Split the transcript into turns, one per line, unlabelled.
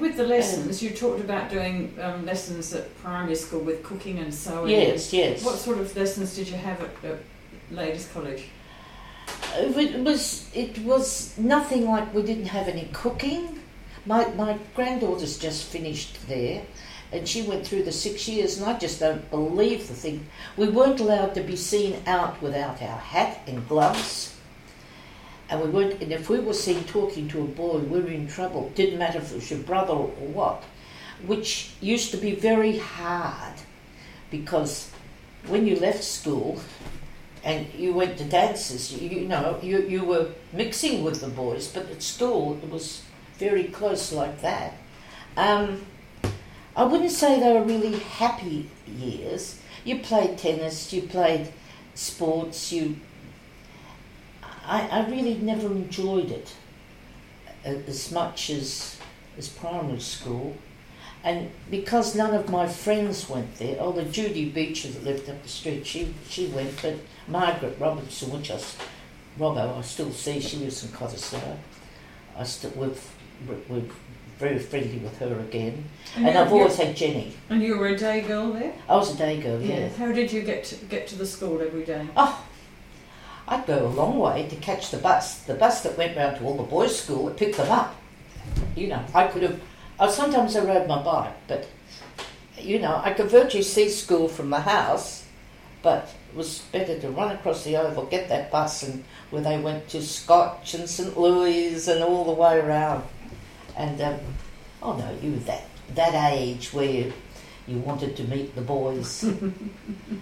With the lessons, you talked about doing um, lessons at primary school with cooking and sewing.
Yes, yes.
What sort of lessons did you have at, at Ladies College?
It was it was nothing like we didn't have any cooking. My my granddaughter's just finished there, and she went through the six years, and I just don't believe the thing. We weren't allowed to be seen out without our hat and gloves, and we weren't. And if we were seen talking to a boy, we were in trouble. Didn't matter if it was your brother or what, which used to be very hard, because when you left school and you went to dances, you, you know, you, you were mixing with the boys, but at school it was very close like that. Um, I wouldn't say they were really happy years. You played tennis, you played sports, you. I, I really never enjoyed it as much as, as primary school. And because none of my friends went there, oh, the Judy Beecher that lived up the street, she, she went, but Margaret Robinson, which I, Robbo, I still see, she lives in Cottesloe. I still, we've, we're very friendly with her again. And,
you-
I've always had Jenny.
And you were a day girl there?
I was a day girl, yeah.
How did you get to, get to the school every day?
Oh, I'd go a long way to catch the bus. The bus that went round to all the boys' school, it picked them up. You know, I could have. I sometimes I rode my bike, but you know, I could virtually see school from the house. But it was better to run across the oval, get that bus, and where they went to Scotch and St Louis and all the way around. And um, oh no, you were that that age where you wanted to meet the boys.